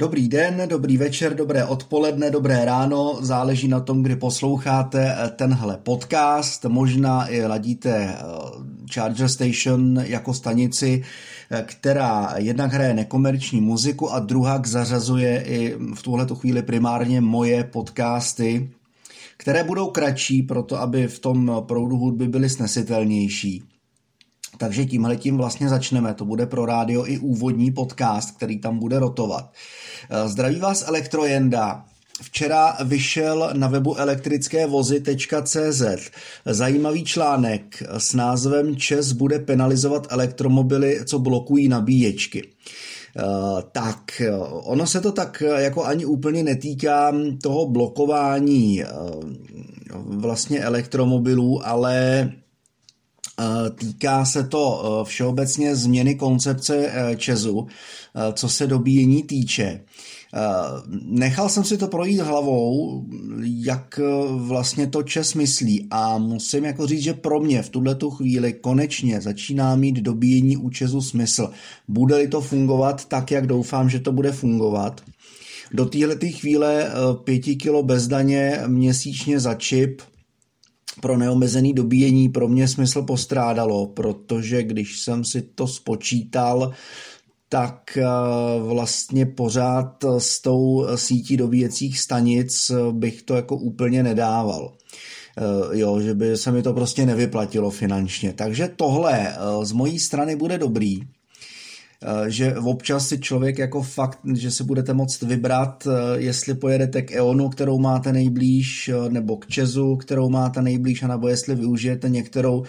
Dobrý den, dobrý večer, dobré odpoledne, dobré ráno, záleží na tom, kdy posloucháte eh, tenhle podcast. Možná i ladíte eh, Charger Station jako stanici, eh, která jednak hraje nekomerční muziku a druhá zařazuje i v tuhleto chvíli primárně moje podcasty, které budou kratší, proto aby v tom proudu hudby byly snesitelnější. Takže tímhle tím vlastně začneme. To bude pro rádio i úvodní podcast, který tam bude rotovat. Eh, zdraví vás Elektrojenda. Včera vyšel na webu elektrickévozy.cz zajímavý článek s názvem Čes bude penalizovat elektromobily, co blokují nabíječky. Uh, tak ono se to tak jako ani úplně netýká toho blokování vlastně elektromobilů, ale Týká se to všeobecně změny koncepce Česu, co se dobíjení týče. Nechal jsem si to projít hlavou, jak vlastně to Čes myslí a musím jako říct, že pro mě v tuhle chvíli konečně začíná mít dobíjení u Česu smysl. Bude-li to fungovat tak, jak doufám, že to bude fungovat. Do téhle chvíle 5 kg bezdaně měsíčně za čip pro neomezený dobíjení pro mě smysl postrádalo, protože když jsem si to spočítal, tak eh, vlastně pořád s tou sítí dobíjecích stanic bych to jako úplně nedával. Eh, jo, že by se mi to prostě nevyplatilo finančně. Takže tohle eh, z mojí strany bude dobrý. Eh, že občas si člověk jako fakt, že si budete moct vybrat, eh, jestli pojedete k EONu, kterou máte nejblíž, eh, nebo k Česu, kterou máte nejblíž, nebo jestli využijete některou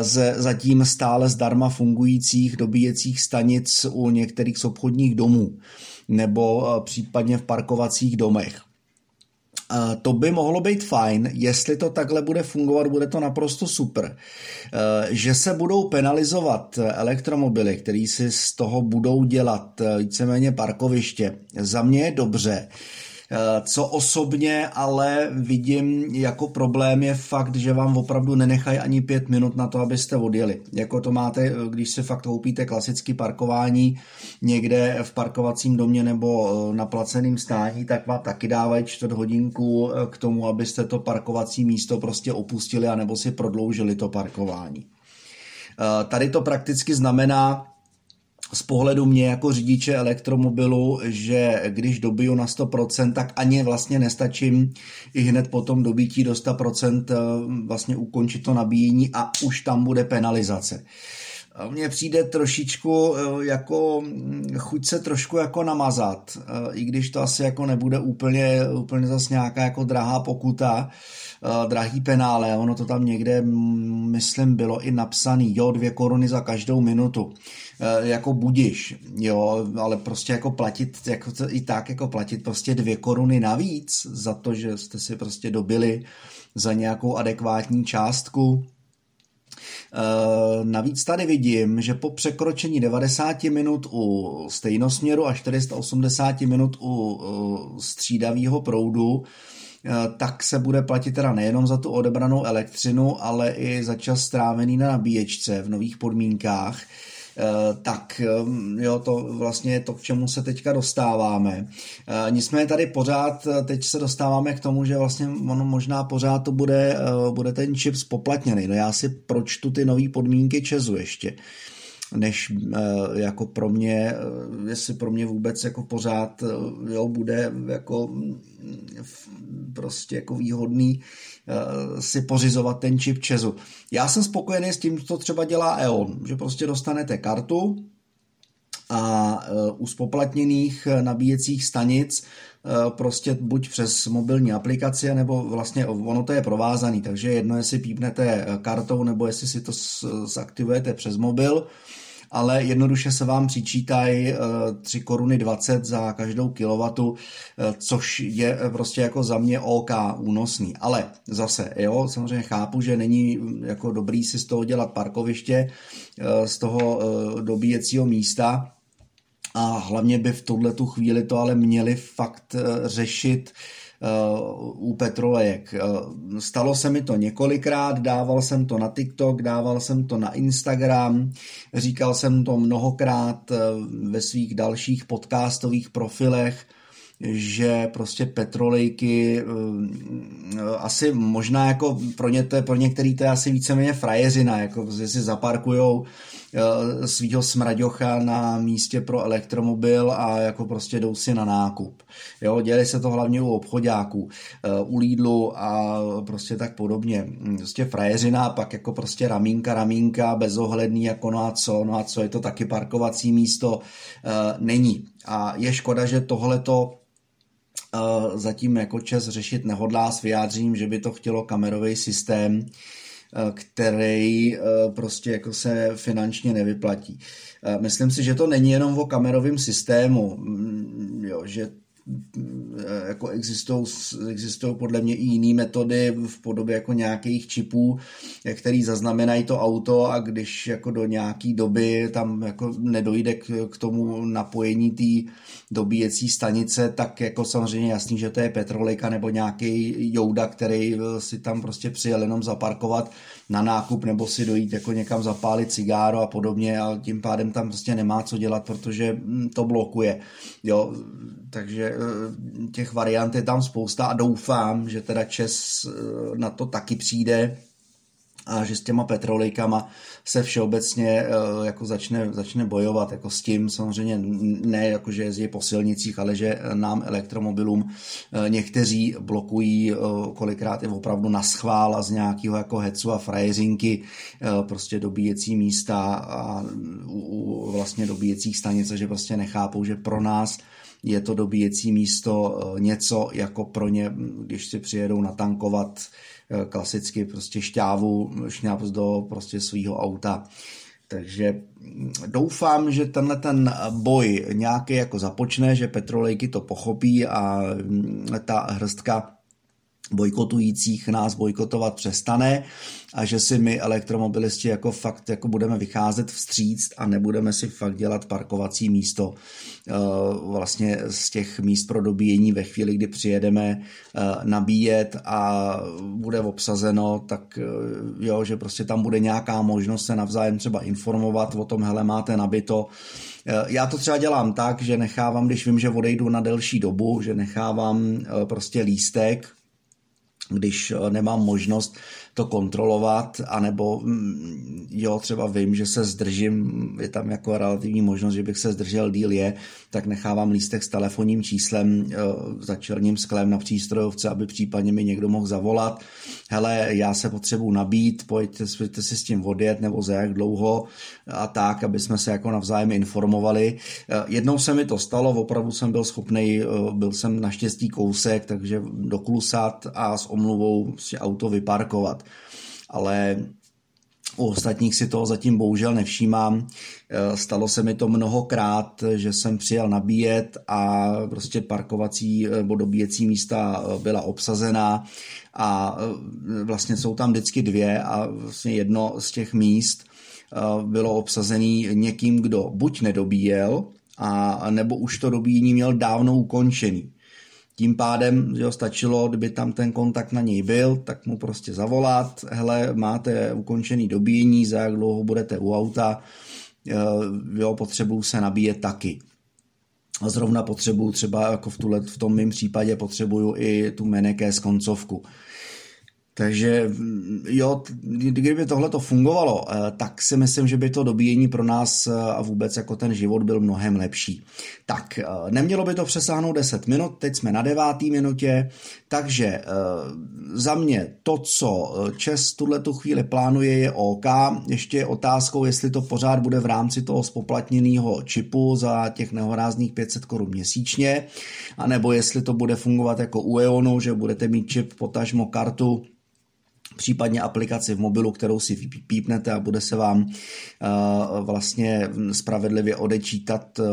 ze zatím stále zdarma fungujících dobíjecích stanic u některých z obchodních domů nebo případně v parkovacích domech. To by mohlo být fajn, jestli to takhle bude fungovat, bude to naprosto super. Že se budou penalizovat elektromobily, který si z toho budou dělat víceméně parkoviště, za mě je dobře. Eh, co osobně ale vidím jako problém je fakt, že vám opravdu nenechají ani pět minut na to, abyste odjeli. Jako to máte, eh, když si fakt koupíte klasické parkování někde v parkovacím domě nebo eh, na placeném stání, tak vám taky dávají čtvrt hodinku k tomu, abyste to parkovací místo prostě opustili anebo si prodloužili to parkování. Tady to prakticky znamená, z pohledu mě jako řidiče elektromobilu, že když dobiju na 100%, tak ani vlastně nestačím i hned potom dobítí do 100% eh, vlastně ukončit to nabíjení a už tam bude penalizace. Mně přijde trošičku eh, jako hm, chuť se trošku jako namazat, eh, i když to asi jako nebude úplně, úplně zase nějaká jako drahá pokuta, drahý penále, ono to tam někde, hm, myslím, bylo i napsaný, jo, dvě koruny za každou minutu. Eh, jako budiš, jo, ale prostě jako platit, jako i tak jako platit prostě dvě koruny navíc za to, že jste si prostě dobili za nějakou adekvátní částku. Uh, navíc tady vidím, že po překročení 90 minut u stejnosměru a 480 minut u uh, střídavého proudu, uh, tak se bude platit teda nejenom za tu odebranou elektřinu, ale i za čas strávený na nabíječce v nových podmínkách. Eh, tak eh, jo, to vlastně je to, k čemu se teďka dostáváme. Eh, nicméně tady pořád, teď se dostáváme k tomu, že vlastně ono možná pořád to bude, bude ten čip spoplatněný. No já si pročtu ty nové podmínky Česu ještě než jako pro mě, jestli pro mě vůbec jako pořád jo, bude jako mm, prostě jako výhodný Eh, si pořizovat ten čip Česu. Já jsem spokojený s tím, co třeba dělá EON, že prostě dostanete kartu a eh, u spoplatněných eh, nabíjecích stanic prostě buď přes mobilní aplikaci, nebo vlastně ono to je provázaný, takže jedno, jestli pípnete kartou, nebo jestli si to zaktivujete přes mobil, ale jednoduše se vám přičítají 3 eh, koruny 20 za každou kilowatu, eh, což je eh, prostě jako za mě OK únosný. Ale zase, jo, samozřejmě chápu, že není mm, jako dobrý si z toho dělat parkoviště, z toho dobíjecího místa, a hlavně by v tuhle tu chvíli to ale měli fakt řešit u petrolejek. Stalo se mi to několikrát, dával jsem to na TikTok, dával jsem to na Instagram, říkal jsem to mnohokrát ve svých dalších podcastových profilech, že prostě petrolejky asi možná jako pro, ně to pro některý to je asi víceméně frajeřina, jako že si zaparkujou Eh, svého smraďocha na místě pro elektromobil a jako prostě jdou si na nákup. Jo, děli se to hlavně u obchodáků, eh, u Lidlu a prostě tak podobně. Prostě frajeřina, pak jako prostě ramínka, ramínka, bezohledný jako no a co, no a co je to taky parkovací místo, eh, není. A je škoda, že tohleto zatím jako čes řešit nehodlá s vyjádřením, že by to chtělo kamerový systém, který eh, prostě jako se finančně nevyplatí. Eh, myslím si, že to není jenom o kamerovém systému, mm, jo, že Eh, jako existují, existují podle mě i jiné metody v podobě jako nějakých čipů, eh, který zaznamenají to auto a když jako do nějaký doby tam jako nedojde k, k tomu napojení té dobíjecí stanice, tak jako samozřejmě jasný, že to je petrolika nebo nějaký jouda, který eh, si tam prostě přijel jenom zaparkovat na nákup nebo si dojít jako někam zapálit cigáro a podobně a tím pádem tam prostě nemá co dělat, protože hm, to blokuje. Jo, takže eh, těch variant je tam spousta a doufám, že teda Čes eh, na to taky přijde a že s těma petrolejkama se všeobecně eh, jako začne, začne bojovat jako s tím samozřejmě ne jako, že jezdí po silnicích, ale že nám elektromobilům někteří blokují kolikrát je opravdu na schvál a z nějakého jako hecu a frajezinky prostě dobíjecí místa a u vlastně dobíjecích stanic, že prostě nechápou, že pro nás je to dobíjecí místo eh, něco jako pro ně, když si přijedou natankovat eh, klasicky prostě šťávu, šňáp do prostě svého auta. Takže doufám, že tenhle ten boj nějaký jako započne, že petrolejky to pochopí a ta hrstka bojkotujících nás bojkotovat přestane a že si my elektromobilisti jako fakt jako budeme vycházet vstříc a nebudeme si fakt dělat parkovací místo uh, vlastně z těch míst pro dobíjení ve chvíli, kdy přijedeme uh, nabíjet a bude obsazeno, tak uh, jo, že prostě tam bude nějaká možnost se navzájem třeba informovat o tom, hele, máte nabito, já to třeba dělám tak, že nechávám, když vím, že odejdu na delší dobu, že nechávám prostě lístek když eh, nemám možnost to kontrolovat, anebo mm, jo, třeba vím, že se zdržím, je tam jako relativní možnost, že bych se zdržel díl je, tak nechávám lístek s telefonním číslem eh, za černím sklem na přístrojovce, aby případně mi někdo mohl zavolat. Hele, já se potřebuji nabít, pojďte, pojďte si s tím odjet, nebo za jak dlouho a tak, aby jsme se jako navzájem informovali. Eh, jednou se mi to stalo, opravdu jsem byl schopný, byl jsem naštěstí kousek, takže doklusat a s omluvou auto vyparkovat. Ale u ostatních si toho zatím bohužel nevšímám. E, stalo se mi to mnohokrát, že jsem přijel nabíjet a prostě parkovací nebo dobíjecí místa byla obsazená a vlastně jsou tam vždycky dvě a vlastně jedno z těch míst bylo obsazený někým, kdo buď nedobíjel, a nebo už to dobíjení měl dávno ukončený. Tím pádem jo, stačilo, kdyby tam ten kontakt na něj byl, tak mu prostě zavolat, hele, máte ukončený dobíjení, za jak dlouho budete u auta, eh, jo, potřebuju se nabíjet taky. A zrovna potřebuju třeba, jako v, tuhle, v tom mém případě, potřebuju i tu meneké z koncovku. Takže jo, kdyby tohle to fungovalo, eh, tak si myslím, že by to dobíjení pro nás eh, a vůbec jako ten život byl mnohem lepší. Tak, eh, nemělo by to přesáhnout 10 minut, teď jsme na devátý minutě, takže za mě to, co Čes tuhle tu chvíli plánuje, je OK. Ještě je otázkou, jestli to pořád bude v rámci toho spoplatněného čipu za těch nehorázných 500 korun měsíčně, anebo jestli to bude fungovat jako u EONu, že budete mít čip potažmo kartu případně aplikaci v mobilu, kterou si pípnete a bude se vám eh, vlastně spravedlivě odečítat eh,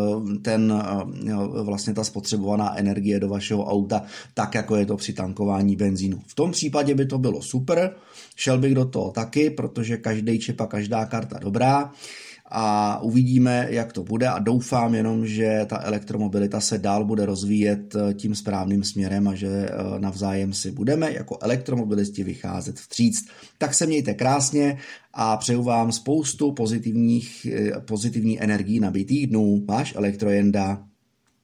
ten, eh, vlastně ta spotřebovaná energie do vašeho auta, tak jako je to při tankování benzínu. V tom případě by to bylo super, šel bych do toho taky, protože každý čip a každá karta dobrá a uvidíme, jak to bude a doufám jenom, že ta elektromobilita se dál bude rozvíjet eh, tím správným směrem a že eh, navzájem si budeme jako elektromobilisti vycházet vstříc. Tak se mějte krásně a přeju vám spoustu pozitivních, pozitivní energií nabitých dnů. Váš Elektrojenda.